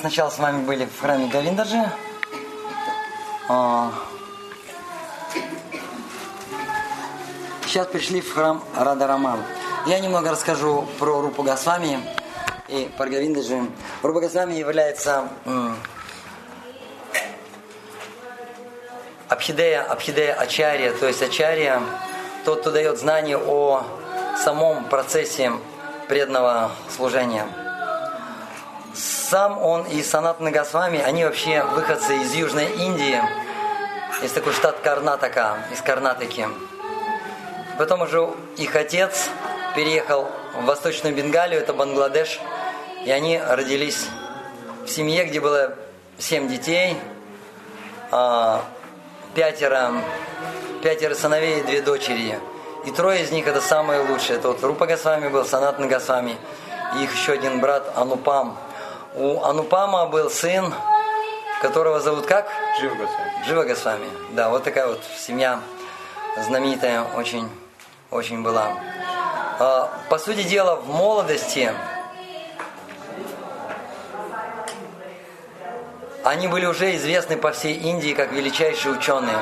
Сначала с вами были в храме Говиндаджи. А, Сейчас пришли в храм Радараман. Я немного расскажу про Рупу Госвами и про Говиндаджи. Рупа Госвами является Абхидея, Абхидея Ачарья, то есть Ачарья, тот, кто дает знание о самом процессе преданного служения. Сам он и Санат Нагасвами, они вообще выходцы из Южной Индии. Есть такой штат Карнатака, из Карнатаки. Потом уже их отец переехал в Восточную Бенгалию, это Бангладеш, и они родились в семье, где было семь детей, а, пятеро, пятеро сыновей и две дочери. И трое из них это самые лучшие. Это вот Рупа Госвами был, Санат Нагасвами, и их еще один брат Анупам. У Анупама был сын, которого зовут как? Жив Госвами. Жива Госвами. Да, вот такая вот семья знаменитая очень, очень была. А, По сути дела, в молодости они были уже известны по всей Индии как величайшие ученые.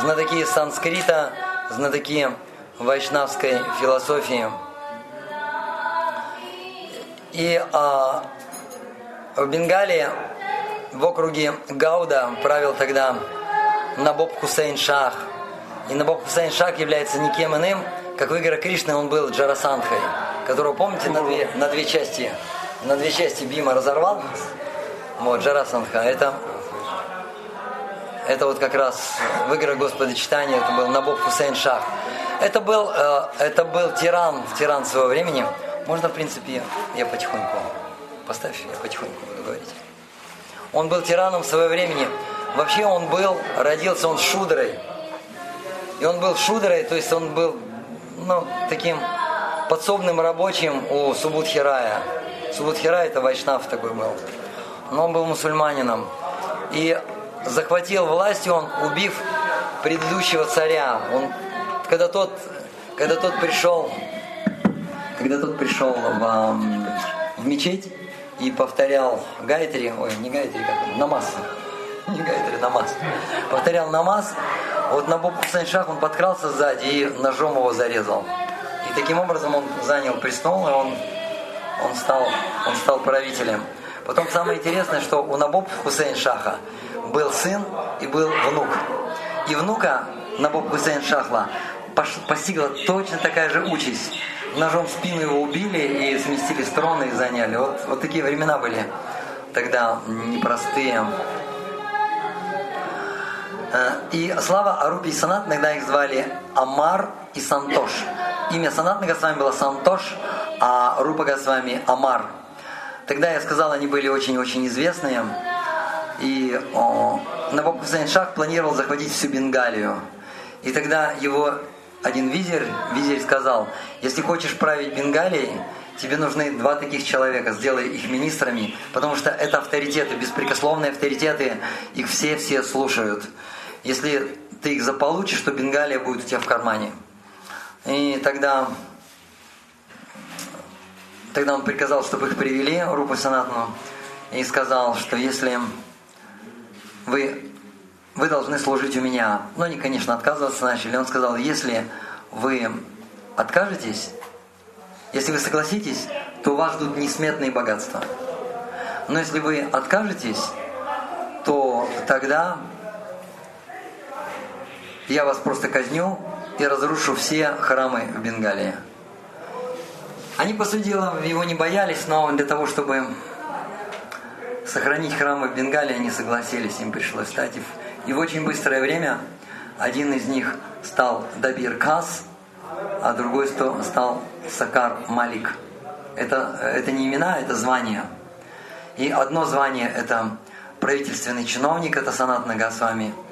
Знатоки санскрита, знатоки вайшнавской философии. И а, в Бенгалии, в округе Гауда, правил тогда Набоб Хусейн Шах. И Набоб Хусейн Шах является никем иным, как у Игора Кришны он был Джарасандхой, которого, помните, на две, на две части, на две части Бима разорвал. Вот, Джарасандха. Это, это вот как раз в играх Господа читания, это был Набоб Хусейн Шах. Это был, э, это был тиран, тиран своего времени. Можно, в принципе, я потихоньку поставь, я потихоньку буду говорить. Он был тираном своего времени. Вообще он был, родился он шудрой. И он был шудрой, то есть он был ну, таким подсобным рабочим у Субудхирая. Субудхирай это вайшнав такой был. Но он был мусульманином. И захватил власть он, убив предыдущего царя. Он, когда, тот, когда тот пришел, когда тот пришел в, ам, в мечеть и повторял гайтри, ой, не гайтри, как он, намаз, не гайтри, намаз, повторял намаз, вот на Бобу Шах он подкрался сзади и ножом его зарезал. И таким образом он занял престол, и он, он, стал, он стал правителем. Потом самое интересное, что у Набоб Хусейн Шаха был сын и был внук. И внука Набоб Хусейн Шахла постигла точно такая же участь. Ножом в спину его убили и сместили с трона и заняли. Вот, вот такие времена были тогда непростые. И слава Арупи и Санат, иногда их звали Амар и Сантош. Имя Санат Госвами было Сантош, а Рупа Госвами Амар. Тогда я сказал, они были очень-очень известные. И о, Набоб Хусейн Шах планировал захватить всю Бенгалию. И тогда его один визирь, визирь сказал, если хочешь править Бенгалией, тебе нужны два таких человека, сделай их министрами, потому что это авторитеты, беспрекословные авторитеты, их все-все слушают. Если ты их заполучишь, то Бенгалия будет у тебя в кармане. И тогда, тогда он приказал, чтобы их привели, Рупу Санатну, и сказал, что если вы, вы должны служить у меня, но они, конечно, отказываться начали, он сказал, если вы откажетесь, если вы согласитесь, то вас ждут несметные богатства. Но если вы откажетесь, то тогда я вас просто казню и разрушу все храмы в Бенгалии. Они, по сути дела, его не боялись, но для того, чтобы сохранить храмы в Бенгалии, они согласились, им пришлось стать. И в очень быстрое время один из них стал Дабир Кас, а другой стал Сакар Малик. Это, это не имена, это звания. И одно звание – это правительственный чиновник, это Санат Нагасвами –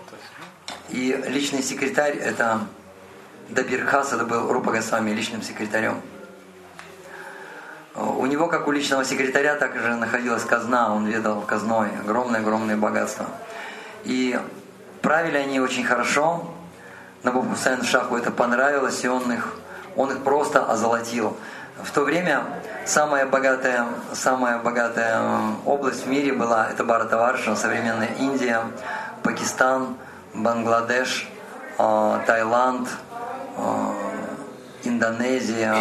и личный секретарь это Дабир Хас, это был Рупа Госвами личным секретарем. У него, как у личного секретаря, также находилась казна, он ведал казной, огромное-огромное богатство. И правили они очень хорошо, Набу Хусейн Шаху это понравилось, и он их, он их просто озолотил. в то время самая богатая, самая богатая область в мире была это Баратаварша, современная Индия, Пакистан, Бангладеш, э, Таиланд, э, Индонезия,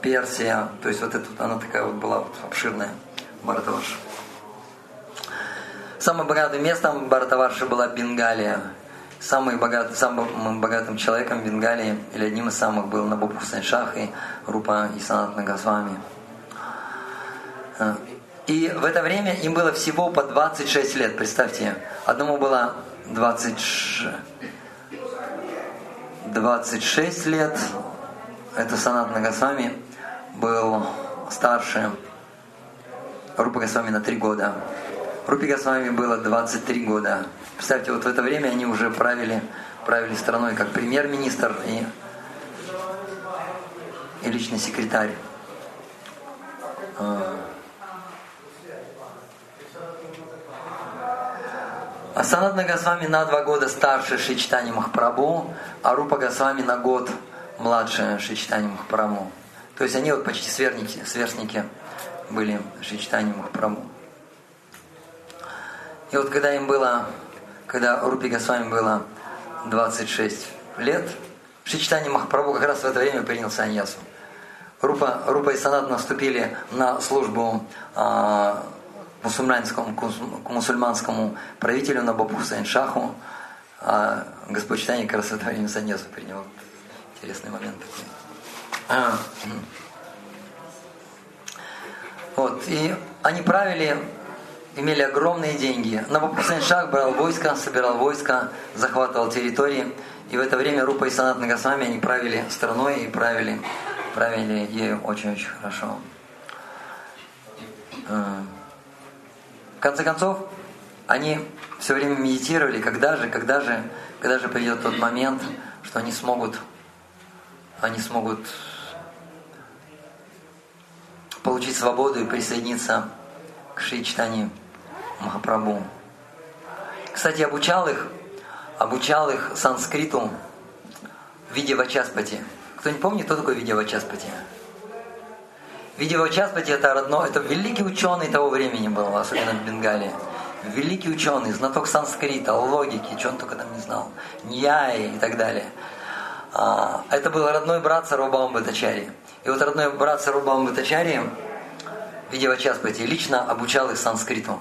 Персия. То есть вот это она такая вот была вот обширная Баратаварша. Самым богатым местом Баратаварши была Бенгалия. Самый богатый, самым богатым человеком Бенгалии, или одним из самых, был Набуб Хусейн Шах и Рупа Исанат Нагасвами. И в это время им было всего по 26 лет, представьте. Одному было 20, 26 лет, это Санат Нагасвами был старше Рупа Госвами на 3 года. Рупи Госвами было 23 года. Представьте, вот в это время они уже правили, правили страной как премьер-министр и, и личный секретарь. А. Асанат Госвами на два года старше Шичтани Махапрабху, а Рупа Госвами на год младше Шичтани Махапрабху. То есть они вот почти сверстники, сверстники были Шичтани Махапрабху. И вот когда им было когда Рупи Госвами было 26 лет, Шичтани Махапрабху как раз в это время принял саньясу. Рупа, Рупа и Санат наступили на службу а, мусульманскому, к мусульманскому правителю на Бабу Шаху, а Господь Читание как раз в это время саньясу принял. Интересный момент такой. А, вот, и они правили имели огромные деньги. Навуходоносор Шах брал войска, собирал войска, захватывал территории. И в это время Рупа и Санат Нагасвами они правили страной и правили, правили ею очень-очень хорошо. Э, в конце концов, они все время медитировали, когда же, когда же, когда же придет тот момент, что они смогут, они смогут получить свободу и присоединиться к Шри. Махапрабху. Кстати, обучал их, обучал их санскриту виде Вачаспати. Кто не помнит, кто такой Видя Вачаспати? Видя Вачаспати это родной, это великий ученый того времени был, особенно в Бенгалии. Великий ученый, знаток санскрита, логики, что он только там не знал, ньяи и так далее. А, это был родной брат Сарубам Батачари. И вот родной брат Сарубам Батачари, Видя Вачаспати, лично обучал их санскриту.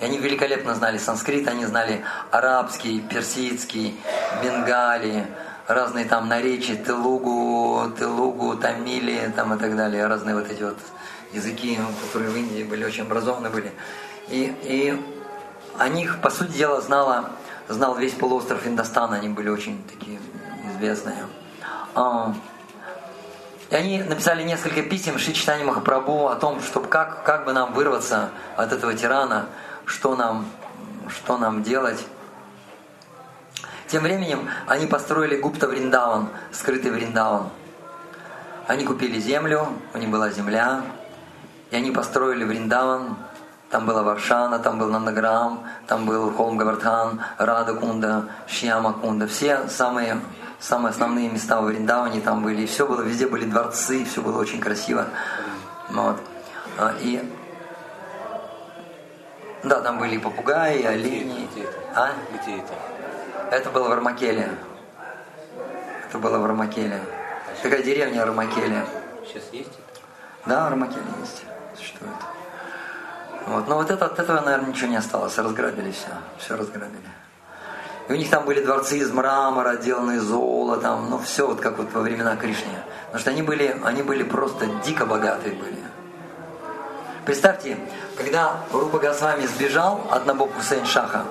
И они великолепно знали санскрит, они знали арабский, персидский, бенгали, разные там наречия, телугу, телугу, тамили там и так далее, разные вот эти вот языки, которые в Индии были очень образованы были. И, и о них, по сути дела, знала, знал весь полуостров Индостана, они были очень такие известные. А, и они написали несколько писем Шри Читани Махапрабху о том, чтобы как, как бы нам вырваться от этого тирана, что нам, что нам делать. Тем временем они построили Гупта Вриндаван, скрытый Вриндаван. Они купили землю, у них была земля, и они построили Вриндаван. Там была Варшана, там был Нандаграм, там был Холм Гавардхан, Рада Кунда, Шьяма Кунда. Все самые, самые основные места в Вриндаване там были. И все было, везде были дворцы, все было очень красиво. Вот. А, и да, там были попугаи, олени. Где это? А? Где это? Это было в Армакеле. Это было в Армакеле. Такая деревня Армакеле. Сейчас есть это? Да, Армакеле есть. Существует. Вот. Но вот это, от этого, наверное, ничего не осталось. Разграбили все. Все разграбили. И у них там были дворцы из мрамора, отделанные золотом, ну все вот как вот во времена Кришны. Потому что они были, они были просто дико богатые были. Представьте, когда Рупа Госвами сбежал от Набок Хусейн Шаха,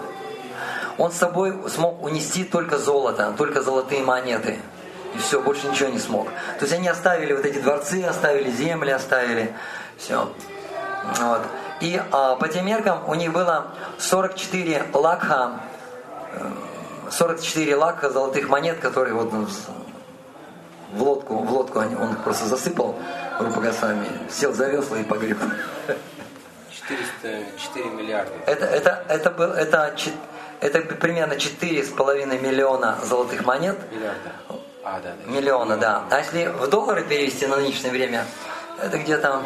он с собой смог унести только золото, только золотые монеты. И все, больше ничего не смог. То есть они оставили вот эти дворцы, оставили земли, оставили все. Вот. И а, по тем меркам у них было 44 лакха, 44 э, лакха золотых монет, которые вот в лодку, в лодку он их просто засыпал Рупа Госвами, сел за весла и погреб. 404 миллиарда. Это, это, это, был, это, это примерно 4,5 миллиона золотых монет. Миллиарда. А, да, да. Миллиона, да. А если в доллары перевести на нынешнее время, это где-то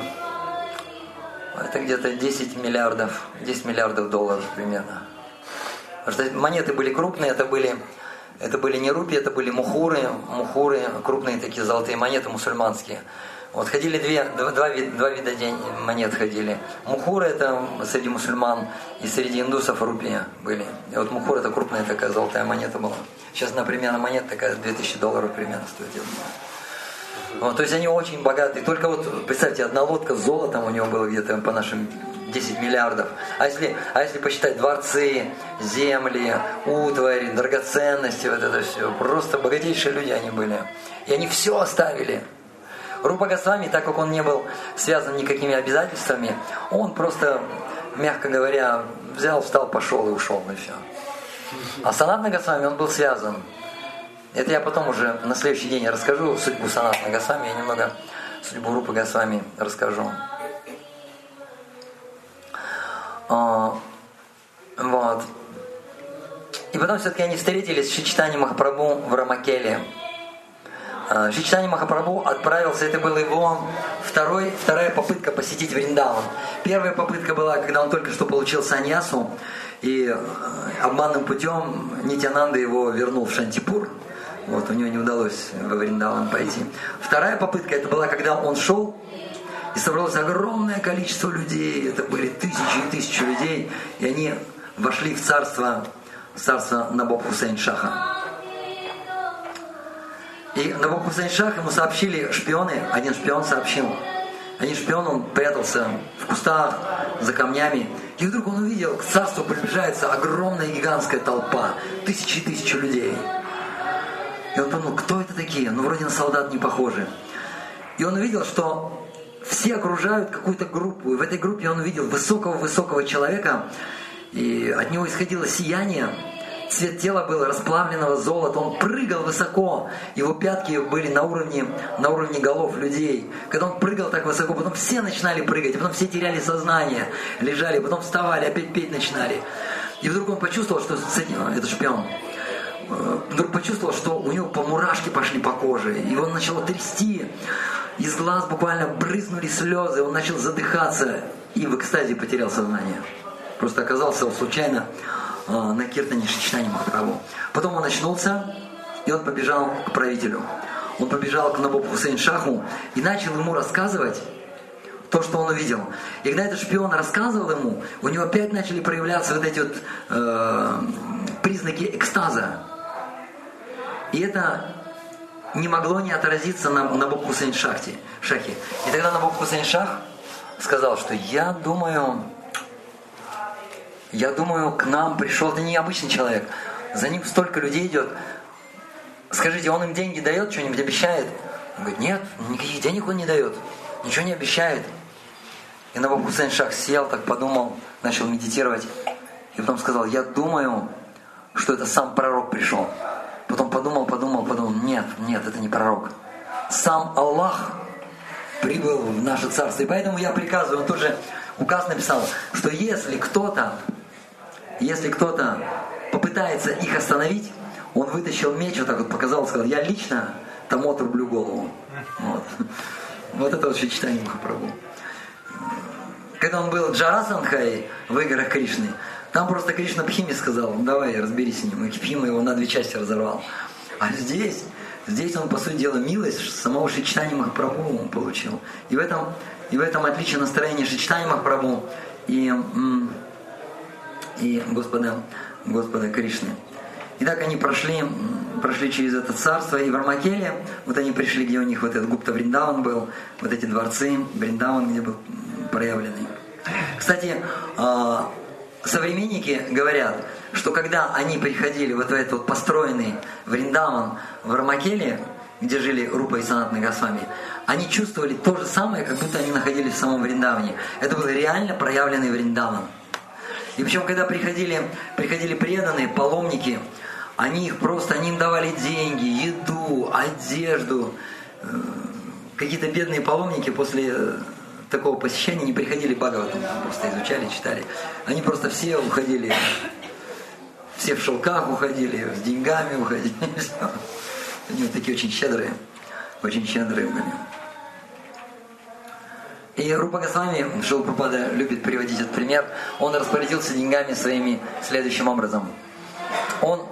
это где-то 10 миллиардов, 10 миллиардов долларов примерно. Потому что монеты были крупные, это были, это были не рупии, это были мухуры, мухуры, крупные такие золотые монеты мусульманские. Вот ходили две, два, два, два вида день, монет ходили. Мухуры это среди мусульман и среди индусов рупия были. И вот мухур это крупная такая золотая монета была. Сейчас, например, монета такая 2000 долларов примерно стоит. Вот, то есть они очень богатые. Только вот, представьте, одна лодка с золотом у него было где-то по нашим 10 миллиардов. А если, а если посчитать дворцы, земли, утварь, драгоценности, вот это все, просто богатейшие люди они были. И они все оставили. Рупа Госвами, так как он не был связан никакими обязательствами, он просто, мягко говоря, взял, встал, пошел и ушел, и все. А Санатна Госвами, он был связан. Это я потом уже на следующий день расскажу судьбу Санатна Госвами, я немного судьбу Рупы Госвами расскажу. А, вот. И потом все-таки они встретились с Шичтани Махапрабху в Рамакеле. А, Шичтани Махапрабху отправился, это была его второй, вторая попытка посетить Вриндаван. Первая попытка была, когда он только что получил саньясу, и э, обманным путем Нитянанда его вернул в Шантипур. Вот, у него не удалось во Вриндаван пойти. Вторая попытка, это была, когда он шел, и собралось огромное количество людей, это были тысячи и тысячи людей, и они вошли в царство, царство Набоб Хусейн Шаха. И Набоб Хусейн Шах ему сообщили шпионы, один шпион сообщил, один шпион, он прятался в кустах, за камнями, и вдруг он увидел, к царству приближается огромная гигантская толпа, тысячи и тысячи людей. И он подумал, кто это такие? Ну, вроде на солдат не похожи. И он увидел, что все окружают какую-то группу. И в этой группе он увидел высокого-высокого человека, и от него исходило сияние, цвет тела был расплавленного золота, он прыгал высоко, его пятки были на уровне, на уровне голов людей. Когда он прыгал так высоко, потом все начинали прыгать, потом все теряли сознание, лежали, потом вставали, опять петь начинали. И вдруг он почувствовал, что с этим, это шпион, э, вдруг почувствовал, что у него по мурашки пошли по коже, и он начал трясти, из глаз буквально брызнули слезы, он начал задыхаться и в экстазе потерял сознание. Просто оказался он случайно э, на Киртане Шичтане Махапрабху. Потом он очнулся, и он побежал к правителю. Он побежал к Набобу Хусейн Шаху и начал ему рассказывать то, что он увидел. И когда этот шпион рассказывал ему, у него опять начали проявляться вот эти вот э, признаки экстаза. И это не могло не отразиться на, на Боб Хусейн Шахте, Шахе. И тогда на Боб Хусейн Шах сказал, что я думаю, я думаю, к нам пришел, это необычный человек, за ним столько людей идет. Скажите, он им деньги дает, что-нибудь обещает? Он говорит, нет, никаких денег он не дает, ничего не обещает. И Набаб Хусейн Шах сел, так подумал, начал медитировать. И потом сказал, я думаю, что это сам пророк пришел. Потом подумал, подумал, подумал, нет, нет, это не пророк. Сам Аллах прибыл в наше царство. И поэтому я приказываю, он тоже указ написал, что если кто-то, если кто-то попытается их остановить, он вытащил меч, вот так вот показал, сказал, я лично тому отрублю голову. Вот, вот это вот читание Махапрабху. Когда он был Джарасанхай в играх Кришны, там просто Кришна Бхиме сказал, давай разберись с ним. И Бхима его на две части разорвал. А здесь, здесь он, по сути дела, милость самого Шичтани Махапрабху он получил. И в этом, и в этом отличие настроения Шичтани Махапрабху и, и Господа, Господа Кришны. И так они прошли, прошли через это царство, и в Армакеле, вот они пришли, где у них вот этот Гупта Вриндаван был, вот эти дворцы, Вриндаван, где был проявленный. Кстати, а, современники говорят, что когда они приходили вот в этот вот построенный Вриндаван в Рамакеле, где жили Рупа и Санат Нагасвами, они чувствовали то же самое, как будто они находились в самом Вриндаване. Это был реально проявленный Вриндаван. И причем, когда приходили, приходили преданные, паломники, они их просто, они им давали деньги, еду, одежду. Э, какие-то бедные паломники после такого посещения не приходили Бхагаватам, просто изучали, читали. Они просто все уходили, все в шелках уходили, с деньгами уходили. Они вот такие очень щедрые, очень щедрые были. И Рупа Госвами, Шилпрапада любит приводить этот пример, он распорядился деньгами своими следующим образом. Он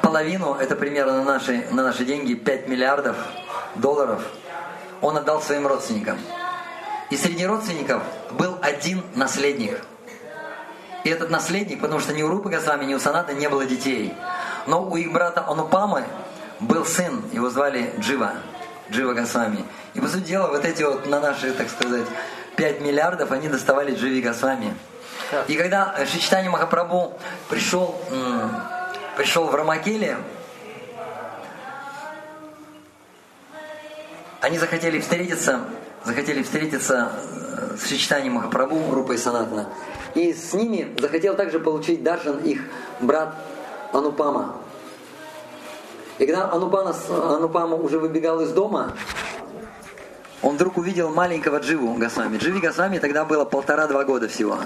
половину, это примерно на наши, на наши деньги 5 миллиардов долларов, он отдал своим родственникам. И среди родственников был один наследник. И этот наследник, потому что ни у Рупы Госвами, ни у Саната не было детей. Но у их брата Анупамы был сын, его звали Джива. Джива Госвами. И по сути дела, вот эти вот на наши, так сказать, 5 миллиардов, они доставали Дживи Госвами. И когда Шичтани Махапрабху пришел, пришел в Рамакеле, они захотели встретиться, захотели встретиться э, с Шичтани Махапрабху, Рупой Санатна. И с ними захотел также получить даршан их брат Анупама. И когда Анупана, Анупама уже выбегал из дома, он вдруг увидел маленького Дживу Гасвами. Дживи Гасвами тогда было полтора-два года всего.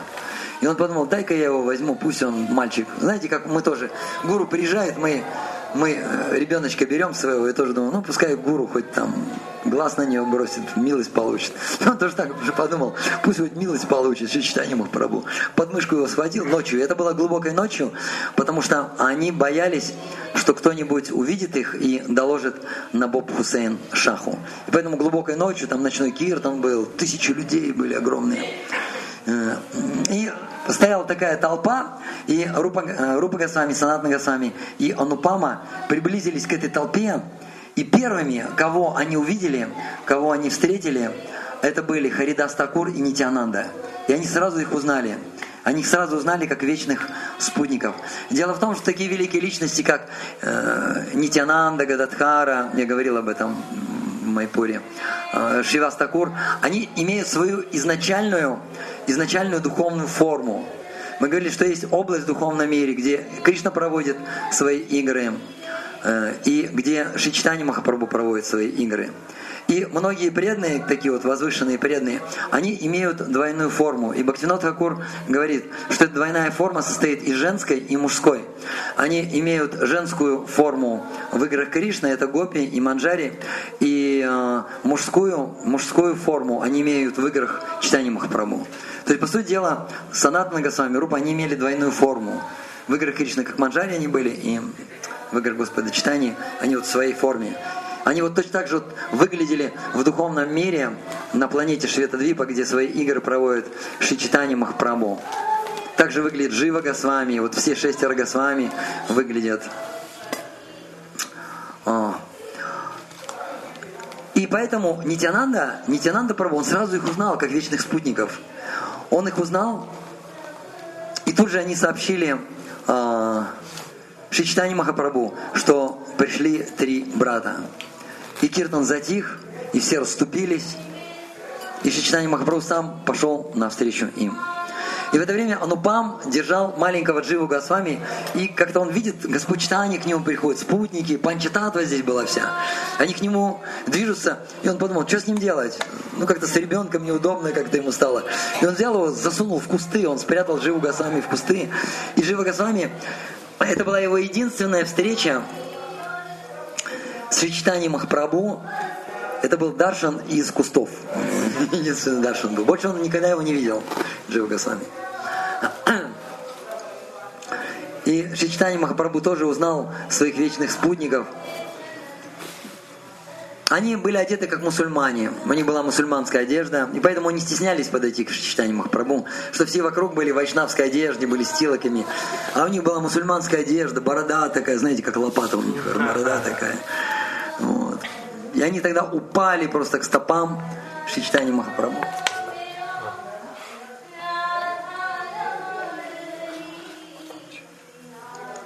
И он подумал, дай-ка я его возьму, пусть он мальчик. Знаете, как мы тоже, гуру приезжает, мы, мы э, ребеночка берем своего и тоже думаем, ну пускай гуру хоть там глаз на нее бросит, милость получит. И он тоже так уже подумал, пусть хоть милость получит, все читание мог пробу. Подмышку его схватил ночью. Это было глубокой ночью, потому что они боялись, что кто-нибудь увидит их и доложит на Боб Хусейн Шаху. И поэтому глубокой ночью, там ночной кир, там был, тысячи людей были огромные. Э, и стояла такая толпа, и Рупа, э, Рупа Госвами, Санатна Госвами и Анупама приблизились к этой толпе, и первыми, кого они увидели, кого они встретили, это были Харидас Такур и Нитянанда. И они сразу их узнали. Они их сразу узнали как вечных спутников. Дело в том, что такие великие личности, как э, Нитянанда, Гададхара, я говорил об этом Майпуре, э, Шивас Такур, они имеют свою изначальную, изначальную духовную форму. Мы говорили, что есть область в духовном мире, где Кришна проводит свои игры, Э, и где Шичтани Махапрабху проводит свои игры. И многие преданные, такие вот возвышенные преданные, они имеют двойную форму. И Бхактинот Хакур говорит, что эта двойная форма состоит из женской и мужской. Они имеют женскую форму в играх Кришны, это Гопи и Манджари, и э, мужскую, мужскую форму они имеют в играх Читани Махапрабху. То есть, по сути дела, Санатна Госвами, Рупа, они имели двойную форму. В играх Кришны как Манджари они были, и в играх Господочитания, они вот в своей форме. Они вот точно так же вот выглядели в духовном мире на планете Шветадвипа, где свои игры проводят Шичитани Махапрабху. Также выглядит Жива Госвами, вот все шестеро Госвами выглядят. О. И поэтому Нитянанда, Нитянанда Прабhu, он сразу их узнал, как вечных спутников. Он их узнал, и тут же они сообщили э, Шичтани Махапрабху, что пришли три брата. И Киртан затих, и все расступились, и Шичтани Махапрабху сам пошел навстречу им. И в это время Анупам держал маленького Дживу Госвами, и как-то он видит, Господь Читани к нему приходят, спутники, Панчататва здесь была вся. Они к нему движутся, и он подумал, что с ним делать? Ну, как-то с ребенком неудобно как-то ему стало. И он взял его, засунул в кусты, он спрятал Дживу Госвами в кусты. И Джива Госвами это была его единственная встреча с Шичтани Махапрабху. Это был Даршан из кустов. Единственный Даршан был. Больше он никогда его не видел, Джива Госвами. И Шичтани Махапрабху тоже узнал своих вечных спутников – они были одеты как мусульмане, у них была мусульманская одежда, и поэтому они стеснялись подойти к читанию Махапрабху, что все вокруг были в вайшнавской одежде, были с тилоками, а у них была мусульманская одежда, борода такая, знаете, как лопата у них, борода такая. И они тогда упали просто к стопам Шичтани Махапрабху.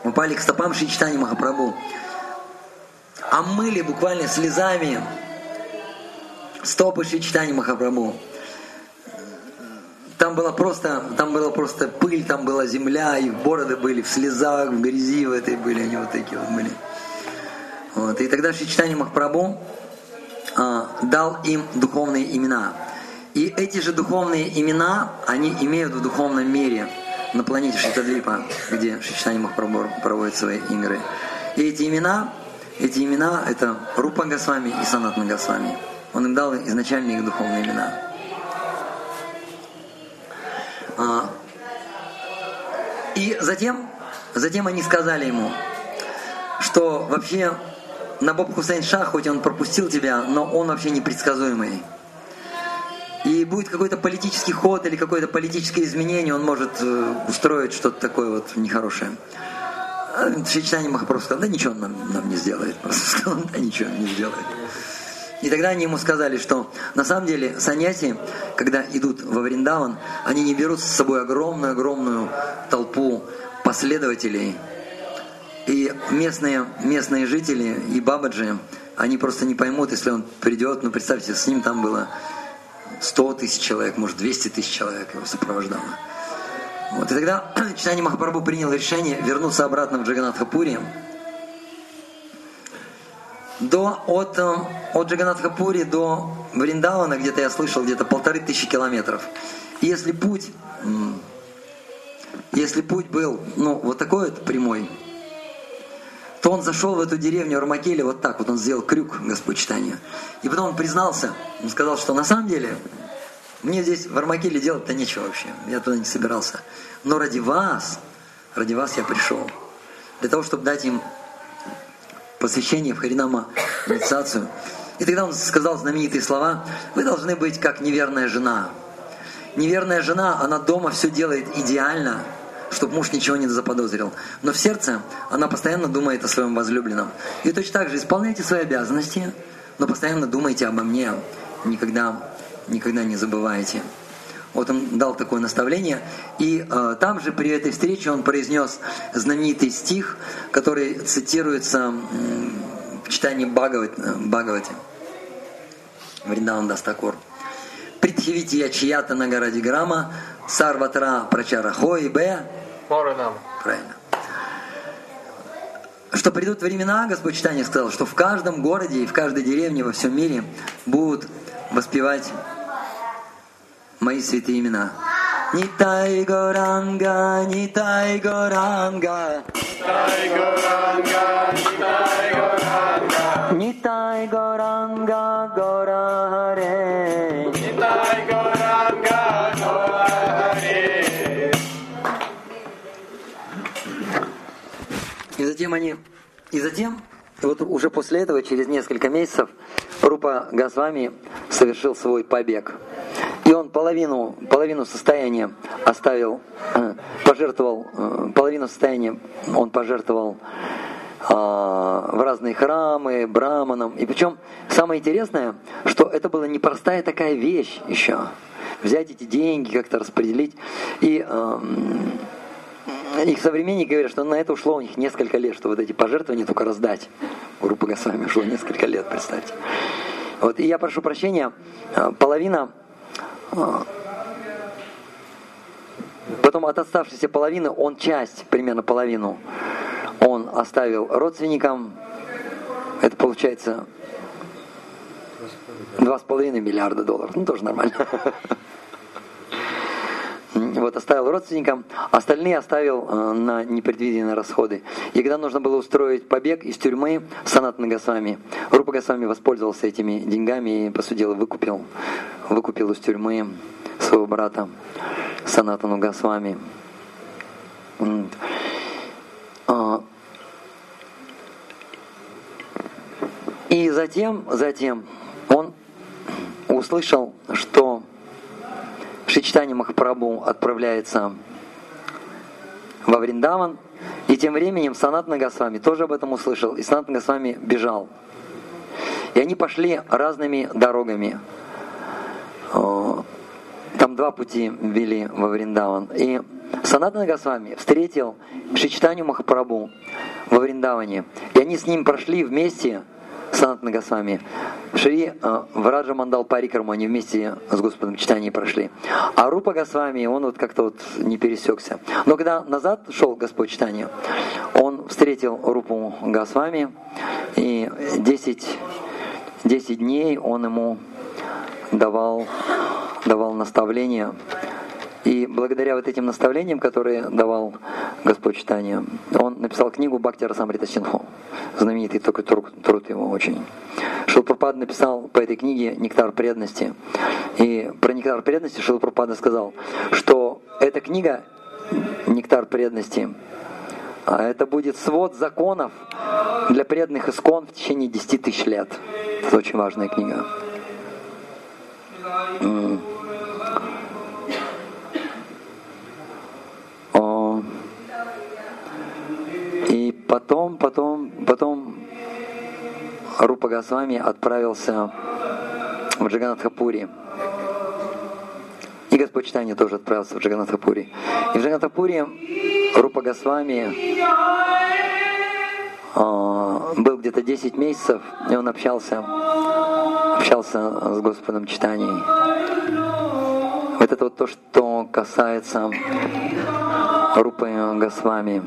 Упали к стопам Шичтани Махапрабху омыли буквально слезами стопы Шичтани Махапрабху. Там была просто, там была просто пыль, там была земля, их бороды были в слезах, в грязи в этой были, они вот такие вот были. Вот. И тогда Шичтани Махапрабху а, дал им духовные имена. И эти же духовные имена, они имеют в духовном мире на планете Шитадлипа, где Шичтани Махапрабху проводит свои игры. И эти имена Эти имена — это Рупа Госвами и Санатна Госвами. Он им дал изначально их духовные имена. А, и затем, затем они сказали ему, что вообще Набоб Хусейн Шах, хоть он пропустил тебя, но он вообще непредсказуемый. И будет какой-то политический ход или какое-то политическое изменение, он может э, устроить что-то такое вот нехорошее. А Шичтани Махапрабху сказал, да ничего он нам, нам не сделает. Просто сказал, да ничего он не сделает. И тогда они ему сказали, что на самом деле саньяси, когда идут во Вриндаван, они не берут с собой огромную-огромную толпу последователей. И местные, местные жители и бабаджи, они просто не поймут, если он придет, ну представьте, с ним там было 100 тысяч человек, может 200 тысяч человек его сопровождало. Вот, и тогда Читани Махапрабху принял решение вернуться обратно в Джаганатхапури. До, от, э, от Джаганатхапури до Вриндавана, где-то я слышал, где-то полторы тысячи километров. И если путь, если путь был, ну, вот такой вот прямой, то он зашел в эту деревню Армакели вот так, вот он сделал крюк, Господь читания. И потом он признался, он сказал, что на самом деле мне здесь в Армакеле делать-то нечего вообще, я туда не собирался. Но ради вас, ради вас я пришел. Для того, чтобы дать им посвящение в Харинама инициацию. И тогда он сказал знаменитые слова, вы должны быть как неверная жена. Неверная жена, она дома все делает идеально, чтобы муж ничего не заподозрил. Но в сердце она постоянно думает о своем возлюбленном. И точно так же исполняйте свои обязанности, но постоянно думайте обо мне. Никогда, никогда не забывайте. Вот он дал такое наставление. И э, там же при этой встрече он произнес знаменитый стих, который цитируется э, в читании Бхагавати, Бхагавати. Вриндаван Дастакур. Притхивити я чьята на городе грамма, сарватра прачара хой бе Моранам. Правильно. Что придут времена, Господь Читание сказал, что в каждом городе и в каждой деревне во всем мире будут воспевать мои святые имена. Нитай Горанга, Нитай Горанга. Нитай затем они, и затем, вот уже после этого, через несколько месяцев, Рупа Госвами совершил свой побег. И он половину, половину состояния оставил, э, пожертвовал, э, половину состояния он пожертвовал э, в разные храмы, браманам. И причем самое интересное, что это была непростая такая вещь еще. Взять эти деньги, как-то распределить. И эм, их современники говорят, что на это ушло у них несколько лет, что вот эти пожертвования только раздать. Группа Госвами ушло несколько лет, представьте. Вот, и я прошу прощения, половина Потом от оставшейся половины он часть, примерно половину, он оставил родственникам. Это получается два с половиной миллиарда долларов. Ну, тоже нормально. Вот, оставил родственникам, остальные оставил э, на непредвиденные расходы. И когда нужно было устроить побег из тюрьмы Санат Нагасвами, Рупа Госвами воспользовался этими деньгами и, по сути дела, выкупил, выкупил из тюрьмы своего брата Санатану Госвами. А, и затем, затем он услышал, что Шичтани Махапрабху отправляется во Вриндаван, и тем временем Санат Нагасвами тоже об этом услышал, и Санат Нагасвами бежал. И они пошли разными дорогами. Там два пути вели во Вриндаван. И Санат Нагасвами встретил Шичтанию Махапрабху во Вриндаване. И они с ним прошли вместе Санат Нагасвами. Шри э, в Раджа Мандал Парикарму они вместе с Господом читания прошли. А Рупа Госвами, он вот как-то вот не пересекся. Но когда назад шел Господь читания, он встретил Рупу Госвами, и 10, 10 дней он ему давал, давал наставления И благодаря вот этим наставлениям, которые давал Господь читания, он написал книгу Бхакти Расамрита Синху. Знаменитый только труд, труд его очень. Шилпрапад написал по этой книге «Нектар преданности». И про «Нектар преданности» Шилпрапада сказал, что эта книга «Нектар преданности» а это будет свод законов для преданных искон в течение 10 тысяч лет. Это очень важная книга. И потом, потом, потом Рупа Госвами отправился в Джаганатхапури. И Господь Читания тоже отправился в Джаганатхапури. И в Джаганатхапуре Рупа Госвами а, был где-то 10 месяцев, и он общался, общался с Господом Читанией. Вот это вот то, что касается Рупы Госвами.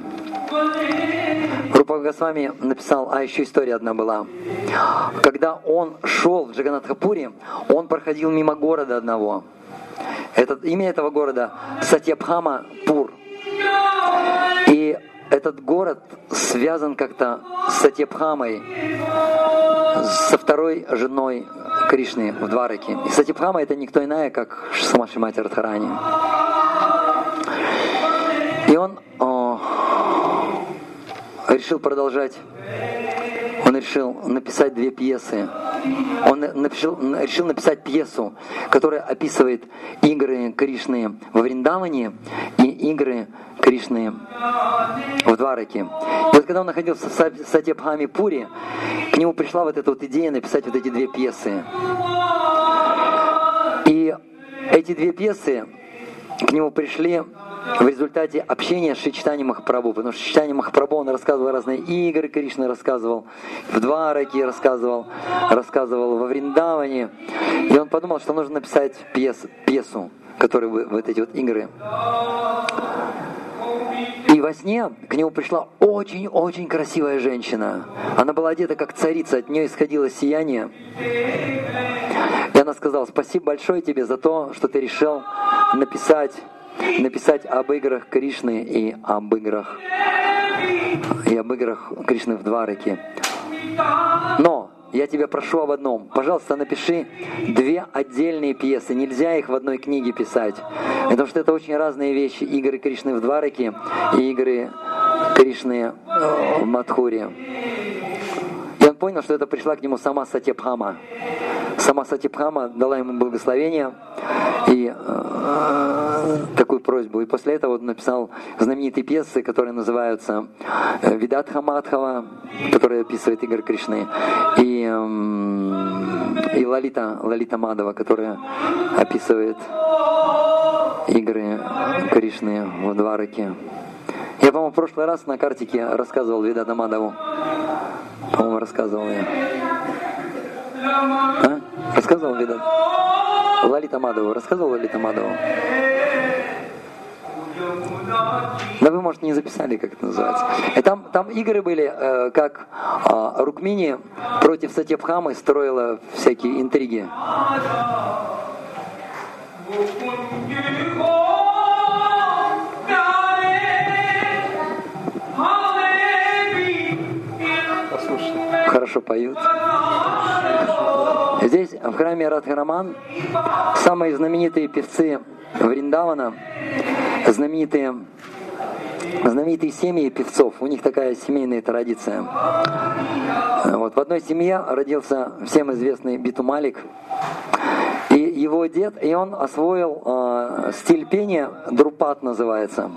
Рупа Госвами написал, а еще история одна была. Когда он шел в Джаганатхапуре, он проходил мимо города одного. Этот, имя этого города Сатьябхама Пур. И этот город связан как-то с Сатьябхамой, со второй женой Кришны в Двараке. И Сатьябхама это никто иная, как сама Шимати Радхарани. И он о, решил продолжать он решил написать две пьесы. Он напишил, решил написать пьесу, которая описывает игры Кришны во Вриндаване и игры Кришны в Двараке. И вот когда он находился в Сатьябхами Пури, к нему пришла вот эта вот идея написать вот эти две пьесы. И эти две пьесы к нему пришли в результате общения с Шичтани Махапрабху, потому что Шичтани Махапрабху, он рассказывал разные игры, Кришна рассказывал, в Двараке рассказывал, рассказывал во Вриндаване, и он подумал, что нужно написать пьес, пьесу, которая вот эти вот игры. И во сне к нему пришла очень-очень красивая женщина. Она была одета как царица, от нее исходило сияние. И она сказала, спасибо большое тебе за то, что ты решил написать написать об играх Кришны и об играх и об играх Кришны в Двараке. Но я тебя прошу об одном. Пожалуйста, напиши две отдельные пьесы. Нельзя их в одной книге писать. Потому что это очень разные вещи. Игры Кришны в Двараке и игры Кришны в Мадхуре. И он понял, что это пришла к нему сама Сатьябхама. Сама Сатипхама дала ему благословение и э, такую просьбу. И после этого он написал знаменитые пьесы, которые называются э, Видатха Мадхава, которая описывает Игорь Кришны, и, э, и Лалита, Лалита Мадова, которая описывает игры Кришны в Двараке. Я, по-моему, в прошлый раз на картике рассказывал Видата Мадову. По-моему, рассказывал я. А? Рассказывал Видат? Лалита Мадову. Рассказывал Лалита Мадову? Да вы, может, не записали, как это называется. И там, там игры были, э, как э, Рукмини против Сатьябхамы строила всякие интриги. Хорошо поют. Здесь, в храме Радхараман, самые знаменитые певцы Вриндавана, знаменитые знаменитые семьи певцов, у них такая семейная традиция. Вот. В одной семье родился всем известный Биту Малик, и его дед, и он освоил э, стиль пения, друпат называется,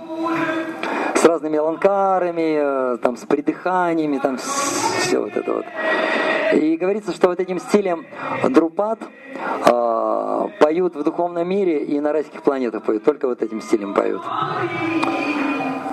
с разными аланкарами, э, там, с придыханиями, там, все вот это вот. И говорится, что вот этим стилем друпат э, поют в духовном мире и на райских планетах поют, только вот этим стилем поют.